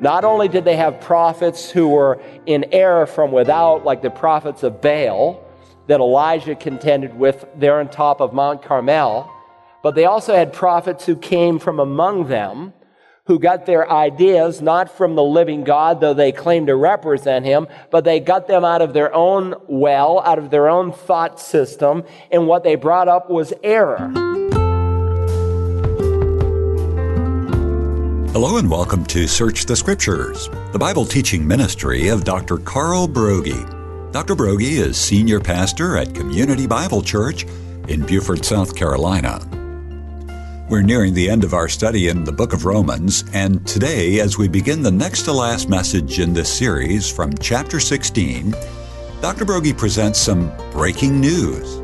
Not only did they have prophets who were in error from without, like the prophets of Baal that Elijah contended with there on top of Mount Carmel, but they also had prophets who came from among them who got their ideas not from the living God, though they claim to represent him, but they got them out of their own well, out of their own thought system, and what they brought up was error. Hello and welcome to Search the Scriptures, the Bible teaching ministry of Dr. Carl Broggi. Dr. Broggi is senior pastor at Community Bible Church in Beaufort, South Carolina. We're nearing the end of our study in the book of Romans, and today, as we begin the next to last message in this series from chapter 16, Dr. Broggi presents some breaking news.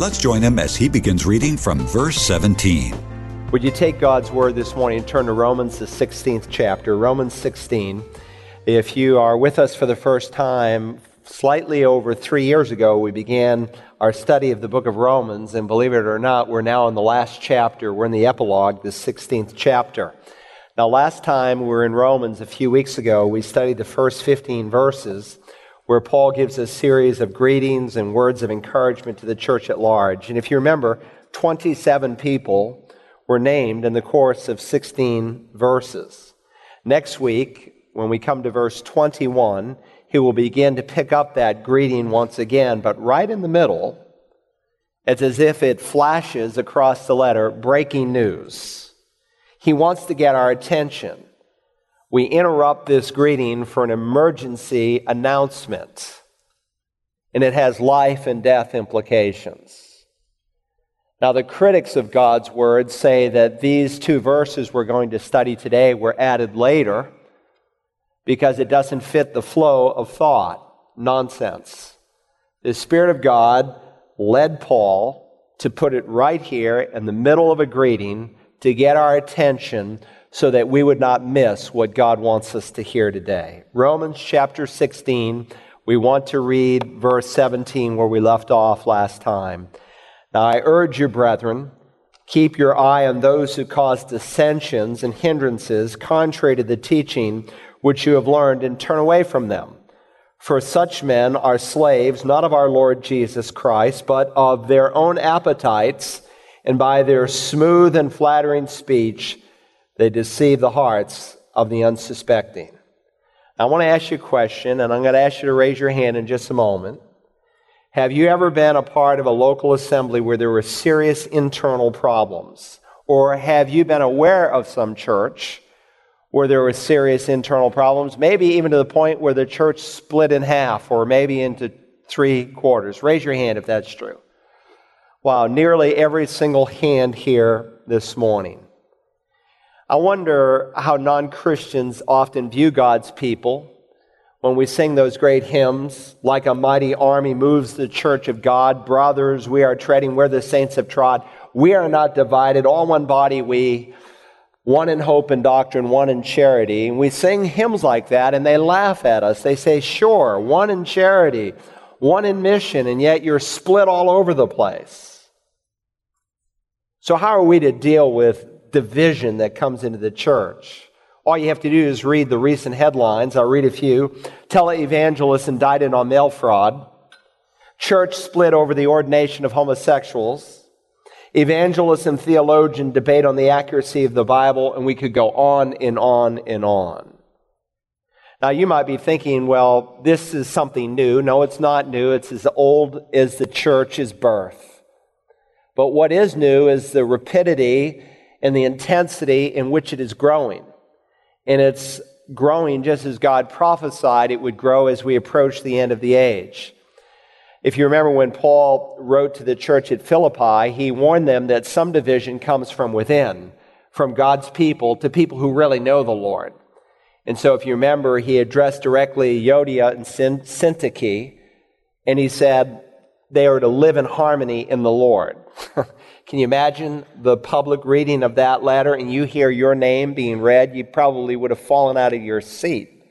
Let's join him as he begins reading from verse 17. Would you take God's word this morning and turn to Romans, the 16th chapter, Romans 16? If you are with us for the first time, slightly over three years ago, we began our study of the book of Romans, and believe it or not, we're now in the last chapter. We're in the epilogue, the 16th chapter. Now, last time we were in Romans a few weeks ago, we studied the first 15 verses where Paul gives a series of greetings and words of encouragement to the church at large. And if you remember, 27 people were named in the course of 16 verses. Next week, when we come to verse 21, he will begin to pick up that greeting once again, but right in the middle, it's as if it flashes across the letter breaking news. He wants to get our attention. We interrupt this greeting for an emergency announcement, and it has life and death implications. Now, the critics of God's word say that these two verses we're going to study today were added later because it doesn't fit the flow of thought. Nonsense. The Spirit of God led Paul to put it right here in the middle of a greeting to get our attention so that we would not miss what God wants us to hear today. Romans chapter 16, we want to read verse 17 where we left off last time. Now I urge you, brethren, keep your eye on those who cause dissensions and hindrances contrary to the teaching which you have learned, and turn away from them. For such men are slaves, not of our Lord Jesus Christ, but of their own appetites, and by their smooth and flattering speech, they deceive the hearts of the unsuspecting. I want to ask you a question, and I'm going to ask you to raise your hand in just a moment. Have you ever been a part of a local assembly where there were serious internal problems? Or have you been aware of some church where there were serious internal problems, maybe even to the point where the church split in half or maybe into three quarters. Raise your hand if that's true. Wow, nearly every single hand here this morning. I wonder how non Christians often view God's people when we sing those great hymns, like a mighty army moves the church of God. Brothers, we are treading where the saints have trod. We are not divided, all one body we one in hope and doctrine, one in charity. And we sing hymns like that, and they laugh at us. They say, Sure, one in charity, one in mission, and yet you're split all over the place. So, how are we to deal with division that comes into the church? All you have to do is read the recent headlines. I'll read a few. Televangelist indicted on mail fraud. Church split over the ordination of homosexuals evangelist and theologian debate on the accuracy of the Bible, and we could go on and on and on. Now, you might be thinking, well, this is something new. No, it's not new. It's as old as the church's birth. But what is new is the rapidity and the intensity in which it is growing. And it's growing just as God prophesied it would grow as we approach the end of the age. If you remember when Paul wrote to the church at Philippi, he warned them that some division comes from within, from God's people to people who really know the Lord. And so, if you remember, he addressed directly Euodia and Syntyche, and he said they are to live in harmony in the Lord. Can you imagine the public reading of that letter and you hear your name being read? You probably would have fallen out of your seat.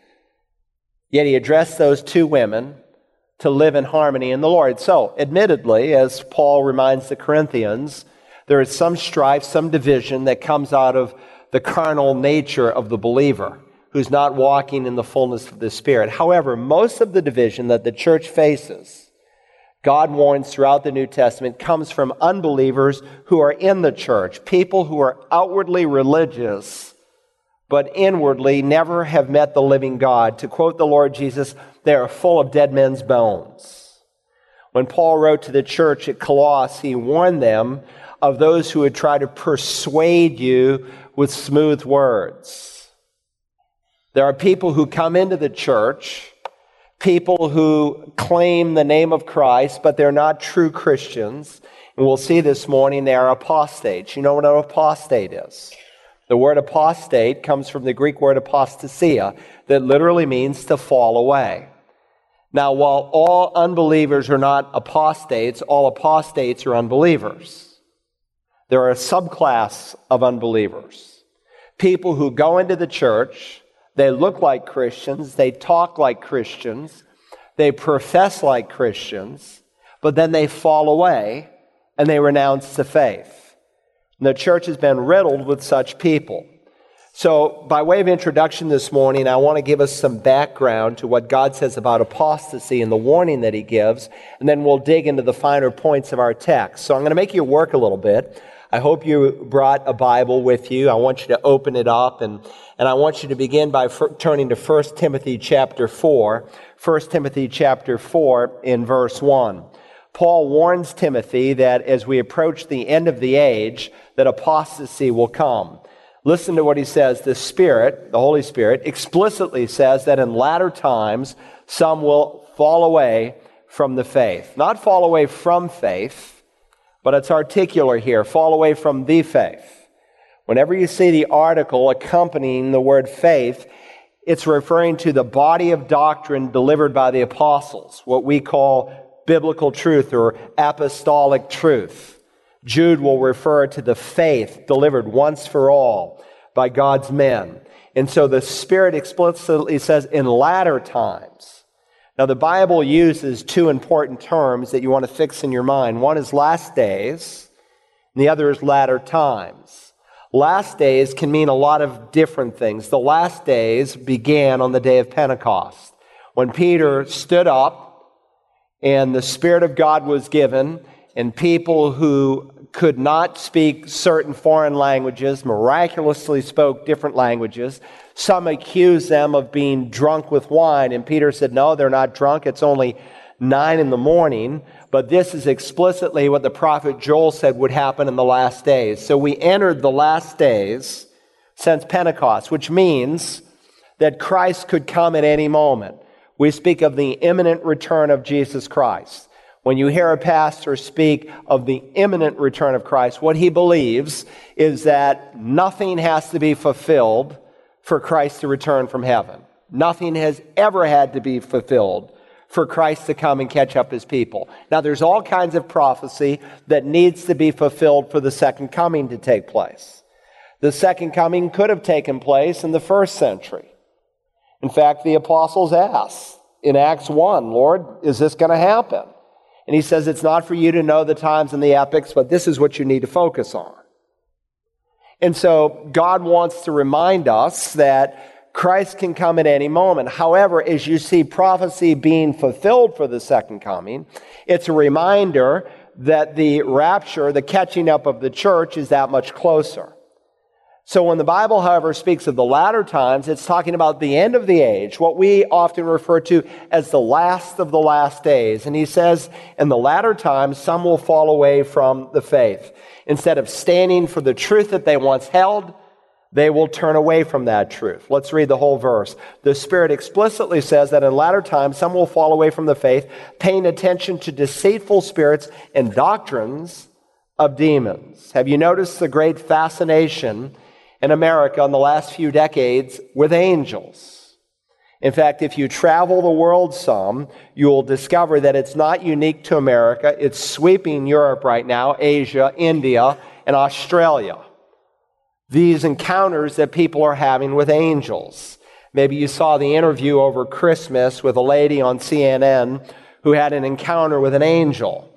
Yet he addressed those two women to live in harmony in the Lord. So, admittedly, as Paul reminds the Corinthians, there is some strife, some division that comes out of the carnal nature of the believer. who's not walking in the fullness of the Spirit. However, most of the division that the church faces, God warns throughout the New Testament, comes from unbelievers who are in the church, people who are outwardly religious, but inwardly never have met the living God. To quote the Lord Jesus, they are full of dead men's bones. When Paul wrote to the church at Colossae, he warned them of those who would try to persuade you with smooth words. There are people who come into the church, people who claim the name of Christ, but they're not true Christians. And we'll see this morning they are apostates. You know what an apostate is? The word apostate comes from the Greek word apostasia, that literally means to fall away. Now, while all unbelievers are not apostates, all apostates are unbelievers. There are a subclass of unbelievers. People who go into the church, they look like Christians, they talk like Christians, they profess like Christians, but then they fall away and they renounce the faith. And the church has been riddled with such people. So, by way of introduction this morning, I want to give us some background to what God says about apostasy and the warning that He gives, and then we'll dig into the finer points of our text. So, I'm going to make you work a little bit. I hope you brought a Bible with you. I want you to open it up and, and I want you to begin by f- turning to 1 Timothy chapter 4. 1 Timothy chapter 4 in verse 1. Paul warns Timothy that as we approach the end of the age, that apostasy will come. Listen to what he says. The Spirit, the Holy Spirit, explicitly says that in latter times some will fall away from the faith. Not fall away from faith, but it's articular here fall away from the faith. Whenever you see the article accompanying the word faith, it's referring to the body of doctrine delivered by the apostles, what we call biblical truth or apostolic truth. Jude will refer to the faith delivered once for all by God's men. And so the Spirit explicitly says in latter times. Now, the Bible uses two important terms that you want to fix in your mind. One is last days, and the other is latter times. Last days can mean a lot of different things. The last days began on the day of Pentecost when Peter stood up and the Spirit of God was given, and people who could not speak certain foreign languages miraculously spoke different languages. Some accused them of being drunk with wine, and Peter said, No, they're not drunk. It's only nine in the morning. But this is explicitly what the prophet Joel said would happen in the last days. So we entered the last days since Pentecost, which means that Christ could come at any moment. We speak of the imminent return of Jesus Christ. When you hear a pastor speak of the imminent return of Christ, what he believes is that nothing has to be fulfilled for Christ to return from heaven. Nothing has ever had to be fulfilled for Christ to come and catch up his people. Now, there's all kinds of prophecy that needs to be fulfilled for the second coming to take place. The second coming could have taken place in the first century. In fact, the apostles asked in Acts 1, Lord, is this going to happen? And he says, It's not for you to know the times and the epochs, but this is what you need to focus on. And so God wants to remind us that Christ can come at any moment. However, as you see prophecy being fulfilled for the second coming, it's a reminder that the rapture, the catching up of the church, is that much closer. So when the Bible, however, speaks of the latter times, it's talking about the end of the age, what we often refer to as the last of the last days. And he says, in the latter times, some will fall away from the faith. Instead of standing for the truth that they once held, they will turn away from that truth. Let's read the whole verse. The Spirit explicitly says that in latter times, some will fall away from the faith, paying attention to deceitful spirits and doctrines of demons. Have you noticed the great fascination in America in the last few decades with angels. In fact, if you travel the world some, you'll discover that it's not unique to America. It's sweeping Europe right now, Asia, India, and Australia. These encounters that people are having with angels. Maybe you saw the interview over Christmas with a lady on CNN who had an encounter with an angel.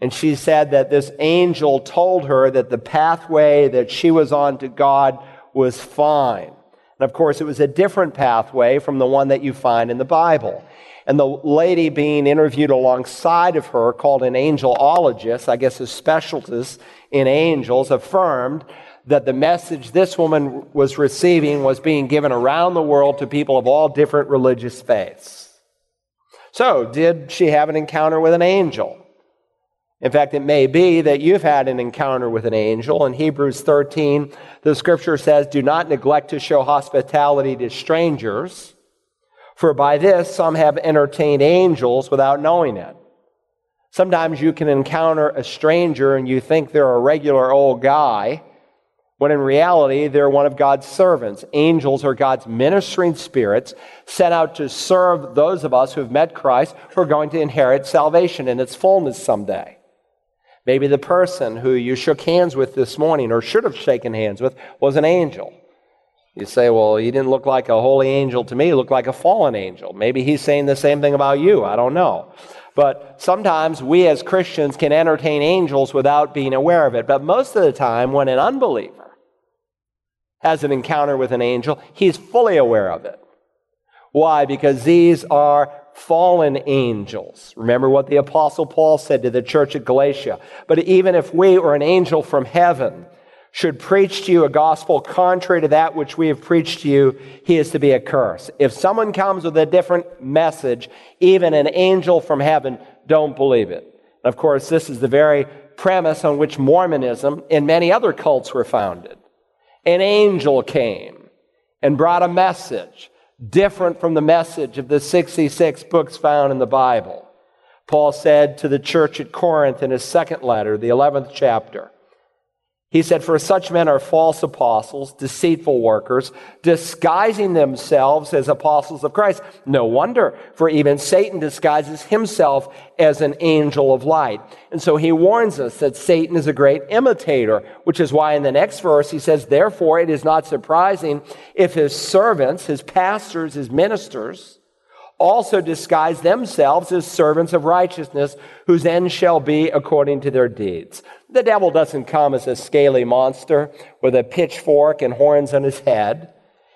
And she said that this angel told her that the pathway that she was on to God was fine. And of course, it was a different pathway from the one that you find in the Bible. And the lady being interviewed alongside of her, called an angelologist, I guess a specialist in angels, affirmed that the message this woman was receiving was being given around the world to people of all different religious faiths. So, did she have an encounter with an angel? In fact, it may be that you've had an encounter with an angel. In Hebrews 13, the scripture says, Do not neglect to show hospitality to strangers, for by this some have entertained angels without knowing it. Sometimes you can encounter a stranger and you think they're a regular old guy, when in reality they're one of God's servants. Angels are God's ministering spirits sent out to serve those of us who have met Christ who are going to inherit salvation in its fullness someday. Maybe the person who you shook hands with this morning or should have shaken hands with was an angel. You say, well, he didn't look like a holy angel to me, he looked like a fallen angel. Maybe he's saying the same thing about you. I don't know. But sometimes we as Christians can entertain angels without being aware of it. But most of the time, when an unbeliever has an encounter with an angel, he's fully aware of it. Why? Because these are fallen angels. Remember what the Apostle Paul said to the church at Galatia. But even if we or an angel from heaven should preach to you a gospel contrary to that which we have preached to you, he is to be accursed. If someone comes with a different message, even an angel from heaven, don't believe it. Of course, this is the very premise on which Mormonism and many other cults were founded. An angel came and brought a message different from the message of the 66 books found in the Bible. Paul said to the church at Corinth in his second letter, the 11th chapter, he said, For such men are false apostles, deceitful workers, disguising themselves as apostles of Christ. No wonder, for even Satan disguises himself as an angel of light. And so he warns us that Satan is a great imitator, which is why in the next verse he says, Therefore it is not surprising if his servants, his pastors, his ministers, also disguise themselves as servants of righteousness, whose end shall be according to their deeds. The devil doesn't come as a scaly monster with a pitchfork and horns on his head.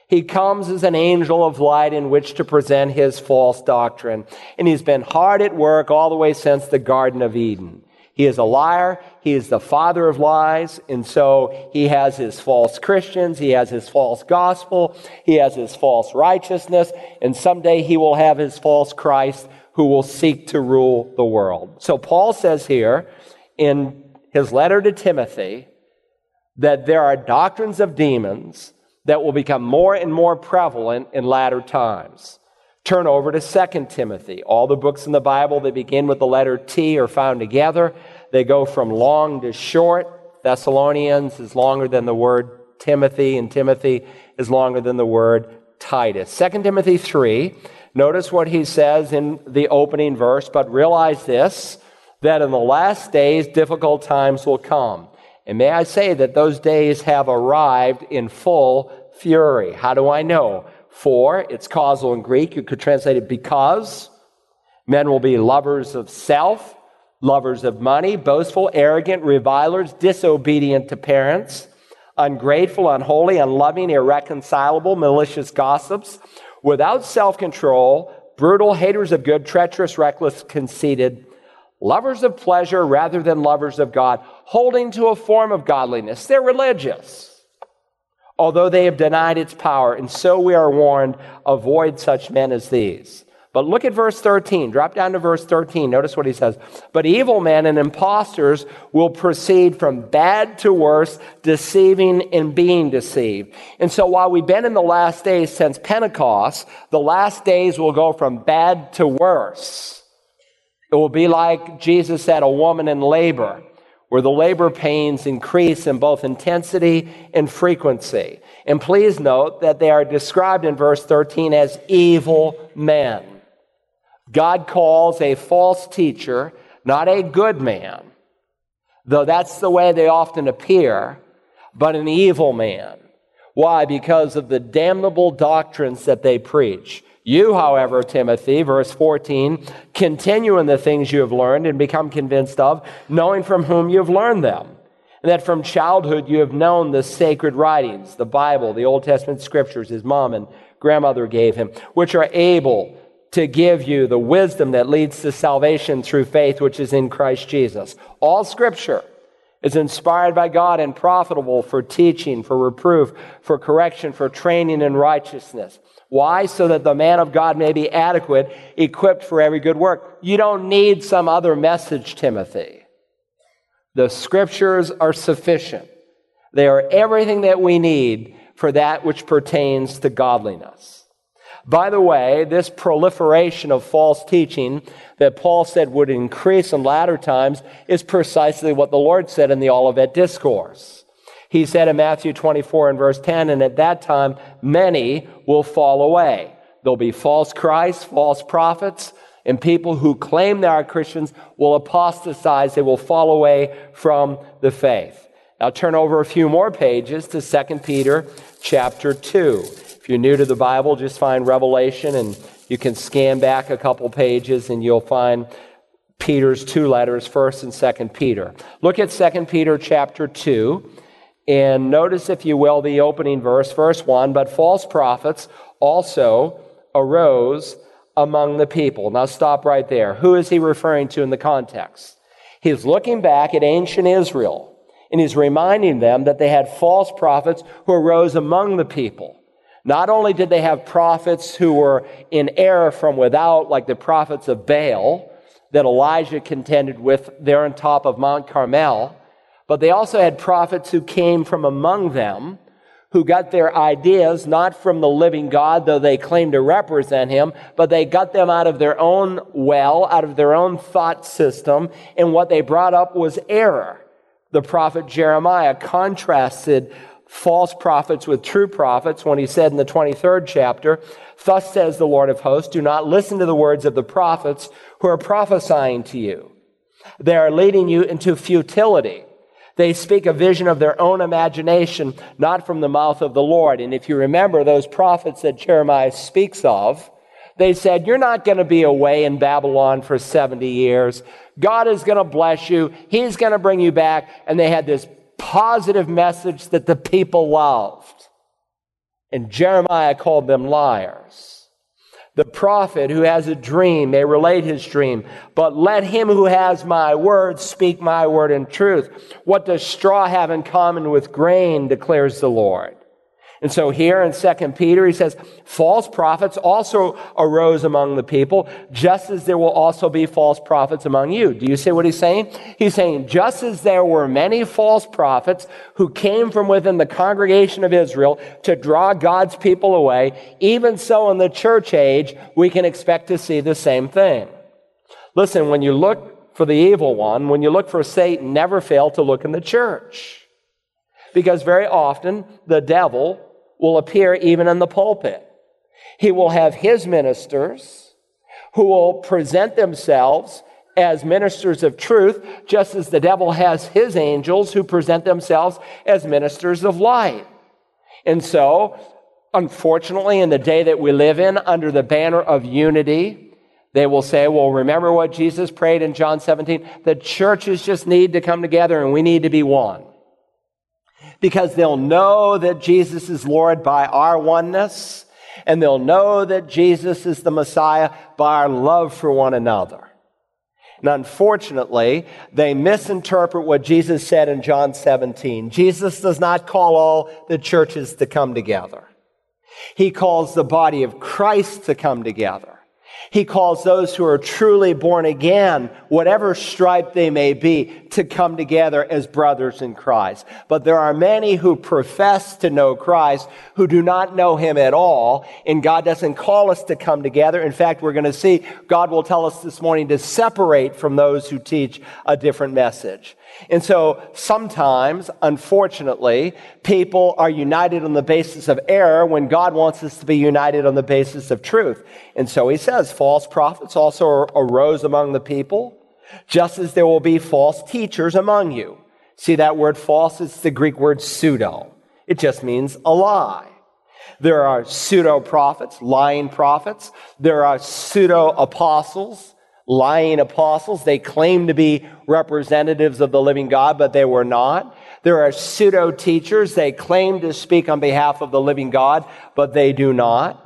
He comes as an angel of light in which to present his false doctrine. And he's been hard at work all the way since the Garden of Eden. He is a liar. He is the father of lies. And so he has his false Christians. He has his false gospel. He has his false righteousness. And someday he will have his false Christ who will seek to rule the world. So Paul says here in his letter to Timothy that there are doctrines of demons that will become more and more prevalent in latter times. Turn over to 2 Timothy. All the books in the Bible that begin with the letter T are found together. They go from long to short. Thessalonians is longer than the word Timothy, and Timothy is longer than the word Titus. 2 Timothy 3, notice what he says in the opening verse, but realize this that in the last days difficult times will come. And may I say that those days have arrived in full fury. How do I know? For, it's causal in Greek. You could translate it because. Men will be lovers of self, lovers of money, boastful, arrogant, revilers, disobedient to parents, ungrateful, unholy, unloving, irreconcilable, malicious gossips, without self control, brutal, haters of good, treacherous, reckless, conceited, lovers of pleasure rather than lovers of God, holding to a form of godliness. They're religious although they have denied its power. And so we are warned avoid such men as these. But look at verse 13. Drop down to verse 13. Notice what he says. But evil men and impostors will proceed from bad to worse, deceiving and being deceived. And so while we've been in the last days since Pentecost, the last days will go from bad to worse. It will be like Jesus said, a woman in labor where the labor pains increase in both intensity and frequency. And please note that they are described in verse 13 as evil men. God calls a false teacher not a good man, though that's the way they often appear, but an evil man. Why? Because of the damnable doctrines that they preach. You, however, Timothy, verse 14, continue in the things you have learned and become convinced of, knowing from whom you have learned them and that from childhood you have known the sacred writings, the Bible, the Old Testament scriptures his mom and grandmother gave him, which are able to give you the wisdom that leads to salvation through faith, which is in Christ Jesus. All scripture is inspired by God and profitable for teaching, for reproof, for correction, for training in righteousness. Why? So that the man of God may be adequate, equipped for every good work. You don't need some other message, Timothy. The scriptures are sufficient. They are everything that we need for that which pertains to godliness. By the way, this proliferation of false teaching that Paul said would increase in latter times is precisely what the Lord said in the Olivet Discourse. He said in Matthew 24 and verse 10, and at that time many will fall away. There'll be false Christs, false prophets, and people who claim they are Christians will apostatize. They will fall away from the faith. Now turn over a few more pages to 2 Peter chapter 2. If you're new to the Bible, just find Revelation and you can scan back a couple pages and you'll find Peter's two letters, 1st and 2nd Peter. Look at 2nd Peter chapter 2 and notice, if you will, the opening verse, verse 1 But false prophets also arose among the people. Now stop right there. Who is he referring to in the context? He's looking back at ancient Israel and he's reminding them that they had false prophets who arose among the people. Not only did they have prophets who were in error from without, like the prophets of Baal that Elijah contended with there on top of Mount Carmel, but they also had prophets who came from among them who got their ideas not from the living God, though they claimed to represent him, but they got them out of their own well, out of their own thought system, and what they brought up was error. The prophet Jeremiah contrasted false prophets with true prophets when he said in the 23rd chapter, Thus says the Lord of hosts, do not listen to the words of the prophets who are prophesying to you. They are leading you into futility. They speak a vision of their own imagination, not from the mouth of the Lord. And if you remember those prophets that Jeremiah speaks of, they said, You're not going to be away in Babylon for 70 years. God is going to bless you. He's going to bring you back. And they had this positive message that the people loved. And Jeremiah called them liars. The prophet who has a dream may relate his dream, but let him who has my word speak my word in truth. What does straw have in common with grain, declares the Lord? And so here in 2 Peter, he says, false prophets also arose among the people, just as there will also be false prophets among you. Do you see what he's saying? He's saying, just as there were many false prophets who came from within the congregation of Israel to draw God's people away, even so in the church age, we can expect to see the same thing. Listen, when you look for the evil one, when you look for Satan, never fail to look in the church. Because very often the devil will appear even in the pulpit. He will have his ministers who will present themselves as ministers of truth, just as the devil has his angels who present themselves as ministers of light. And so, unfortunately, in the day that we live in, under the banner of unity, they will say, well, remember what Jesus prayed in John 17? The churches just need to come together and we need to be one because they'll know that Jesus is Lord by our oneness, and they'll know that Jesus is the Messiah by our love for one another. And unfortunately, they misinterpret what Jesus said in John 17. Jesus does not call all the churches to come together. He calls the body of Christ to come together. He calls those who are truly born again, whatever stripe they may be, to come together as brothers in Christ. But there are many who profess to know Christ who do not know him at all, and God doesn't call us to come together. In fact, we're going to see God will tell us this morning to separate from those who teach a different message. And so sometimes, unfortunately, people are united on the basis of error when God wants us to be united on the basis of truth. And so he says, false prophets also arose among the people, just as there will be false teachers among you. See that word false? It's the Greek word pseudo. It just means a lie. There are pseudo prophets, lying prophets. There are pseudo apostles, lying apostles. They claim to be representatives of the living God, but they were not. There are pseudo teachers. They claim to speak on behalf of the living God, but they do not.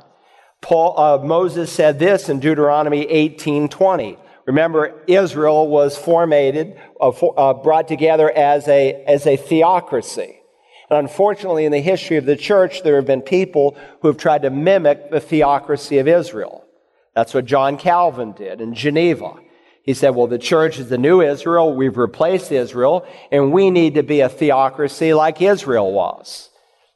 Paul, uh, Moses said this in Deuteronomy 18:20. Remember, Israel was formated, uh, for, uh, brought together as a, as a theocracy. And unfortunately, in the history of the church, there have been people who have tried to mimic the theocracy of Israel. That's what John Calvin did in Geneva. He said, well, the church is the new Israel. We've replaced Israel and we need to be a theocracy like Israel was.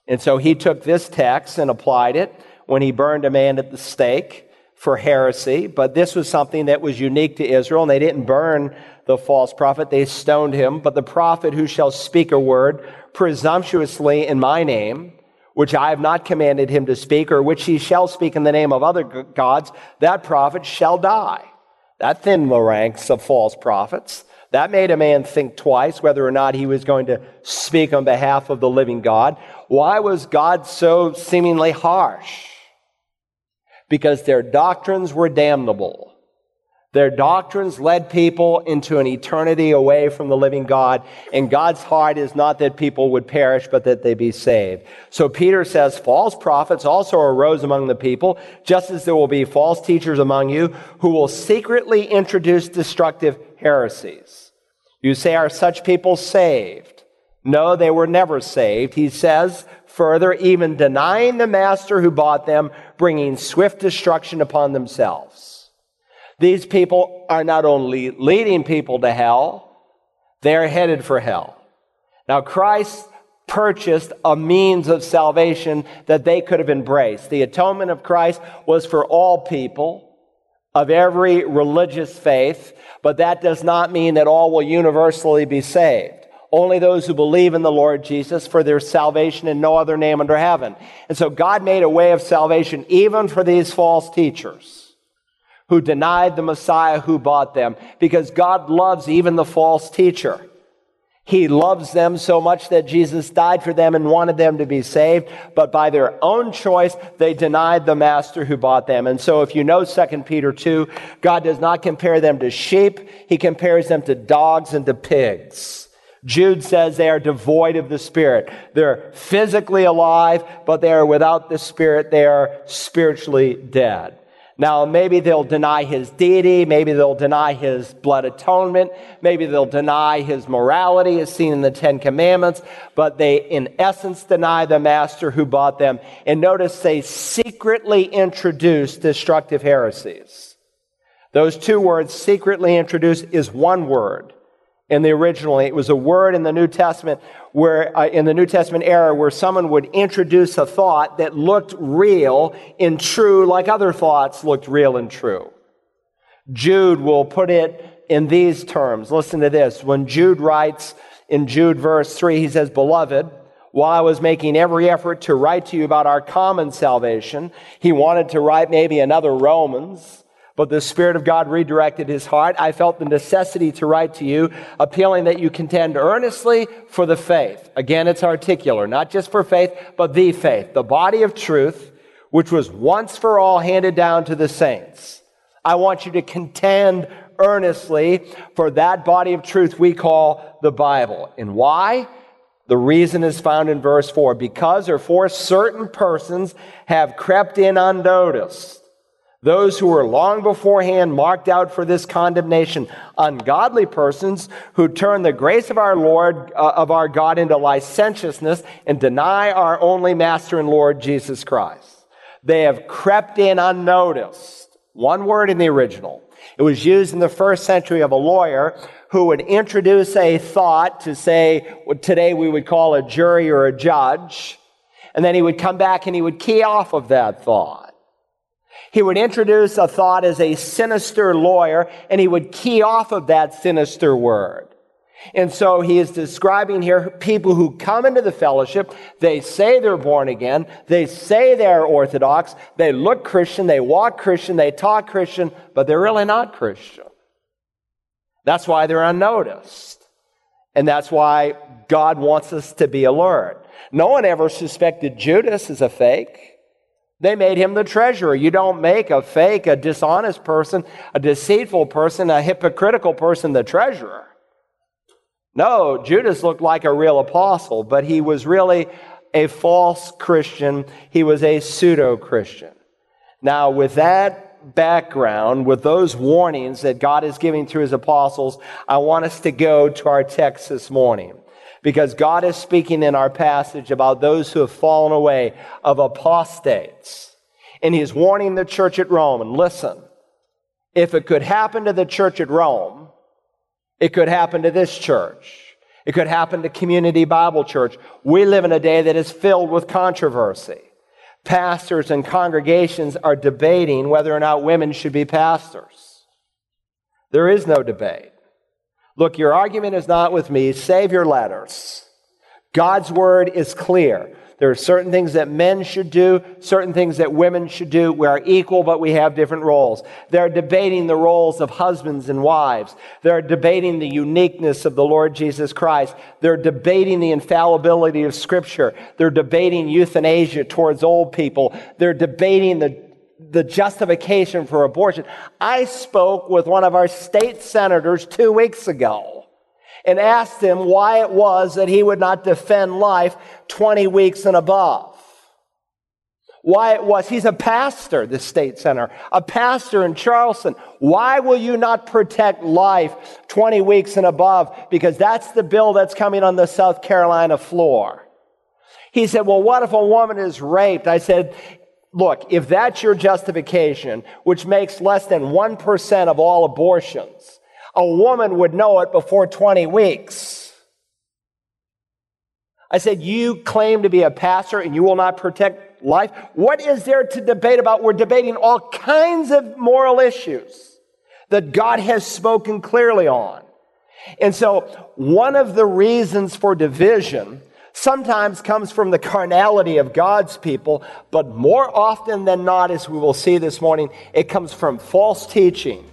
And so he took this text and applied it when he burned a man at the stake for heresy. But this was something that was unique to Israel and they didn't burn the false prophet. They stoned him. But the prophet who shall speak a word presumptuously in my name, which I have not commanded him to speak, or which he shall speak in the name of other gods, that prophet shall die. That thinned the ranks of false prophets. That made a man think twice whether or not he was going to speak on behalf of the living God. Why was God so seemingly harsh? Because their doctrines were damnable. Their doctrines led people into an eternity away from the living God. And God's heart is not that people would perish, but that they be saved. So Peter says false prophets also arose among the people, just as there will be false teachers among you who will secretly introduce destructive heresies. You say, are such people saved? No, they were never saved. He says further, even denying the master who bought them, bringing swift destruction upon themselves. These people are not only leading people to hell, they're headed for hell. Now, Christ purchased a means of salvation that they could have embraced. The atonement of Christ was for all people of every religious faith, but that does not mean that all will universally be saved. Only those who believe in the Lord Jesus for their salvation in no other name under heaven. And so God made a way of salvation even for these false teachers who denied the Messiah who bought them because God loves even the false teacher. He loves them so much that Jesus died for them and wanted them to be saved, but by their own choice, they denied the master who bought them. And so if you know 2 Peter 2, God does not compare them to sheep. He compares them to dogs and to pigs. Jude says they are devoid of the Spirit. They're physically alive, but they are without the Spirit. They are spiritually dead. Now, maybe they'll deny his deity. Maybe they'll deny his blood atonement. Maybe they'll deny his morality as seen in the Ten Commandments. But they, in essence, deny the master who bought them. And notice they secretly introduce destructive heresies. Those two words, secretly introduce, is one word in the original. It was a word in the New Testament where, uh, in the New Testament era, where someone would introduce a thought that looked real and true, like other thoughts looked real and true. Jude will put it in these terms. Listen to this. When Jude writes in Jude verse 3, he says, Beloved, while I was making every effort to write to you about our common salvation, he wanted to write maybe another Romans but the Spirit of God redirected his heart. I felt the necessity to write to you, appealing that you contend earnestly for the faith. Again, it's articular, not just for faith, but the faith, the body of truth, which was once for all handed down to the saints. I want you to contend earnestly for that body of truth we call the Bible. And why? The reason is found in verse 4 because or for certain persons have crept in unnoticed those who were long beforehand marked out for this condemnation, ungodly persons who turn the grace of our Lord, uh, of our God into licentiousness and deny our only Master and Lord Jesus Christ. They have crept in unnoticed. One word in the original. It was used in the first century of a lawyer who would introduce a thought to say what today we would call a jury or a judge. And then he would come back and he would key off of that thought. He would introduce a thought as a sinister lawyer, and he would key off of that sinister word. And so he is describing here people who come into the fellowship. They say they're born again. They say they're Orthodox. They look Christian. They walk Christian. They talk Christian, but they're really not Christian. That's why they're unnoticed. And that's why God wants us to be alert. No one ever suspected Judas as a fake. They made him the treasurer. You don't make a fake, a dishonest person, a deceitful person, a hypocritical person the treasurer. No, Judas looked like a real apostle, but he was really a false Christian. He was a pseudo Christian. Now, with that background, with those warnings that God is giving through his apostles, I want us to go to our text this morning because God is speaking in our passage about those who have fallen away of apostates. And he's warning the church at Rome. And listen, if it could happen to the church at Rome, it could happen to this church. It could happen to Community Bible Church. We live in a day that is filled with controversy. Pastors and congregations are debating whether or not women should be pastors. There is no debate. Look, your argument is not with me. Save your letters. God's word is clear. There are certain things that men should do, certain things that women should do. We are equal, but we have different roles. They're debating the roles of husbands and wives. They're debating the uniqueness of the Lord Jesus Christ. They're debating the infallibility of Scripture. They're debating euthanasia towards old people. They're debating the the justification for abortion. I spoke with one of our state senators two weeks ago and asked him why it was that he would not defend life 20 weeks and above. Why it was, he's a pastor, the state senator, a pastor in Charleston. Why will you not protect life 20 weeks and above? Because that's the bill that's coming on the South Carolina floor. He said, Well, what if a woman is raped? I said, Look, if that's your justification, which makes less than 1% of all abortions, a woman would know it before 20 weeks. I said, You claim to be a pastor and you will not protect life? What is there to debate about? We're debating all kinds of moral issues that God has spoken clearly on. And so, one of the reasons for division sometimes comes from the carnality of God's people, but more often than not, as we will see this morning, it comes from false teaching.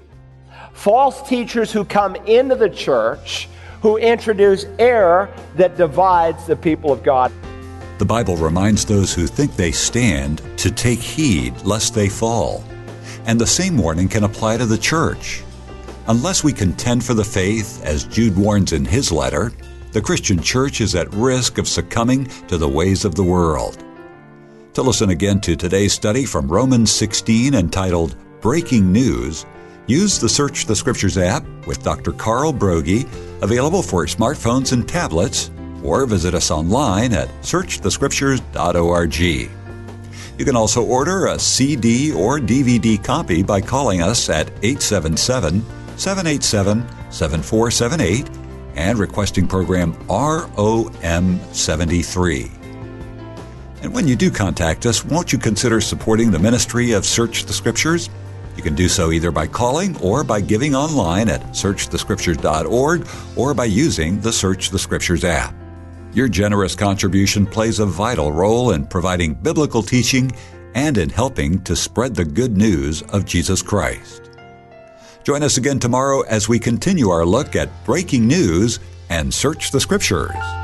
False teachers who come into the church who introduce error that divides the people of God. The Bible reminds those who think they stand to take heed lest they fall. And the same warning can apply to the church. Unless we contend for the faith, as Jude warns in his letter, the Christian church is at risk of succumbing to the ways of the world. To listen again to today's study from Romans 16 entitled Breaking News, use the Search the Scriptures app with Dr. Carl Broggi, available for smartphones and tablets, or visit us online at searchthescriptures.org. You can also order a CD or DVD copy by calling us at 877 787 7478 and requesting program ROM73. And when you do contact us, won't you consider supporting the ministry of Search the Scriptures? You can do so either by calling or by giving online at searchthescriptures.org or by using the Search the Scriptures app. Your generous contribution plays a vital role in providing biblical teaching and in helping to spread the good news of Jesus Christ. Join us again tomorrow as we continue our look at breaking news and search the scriptures.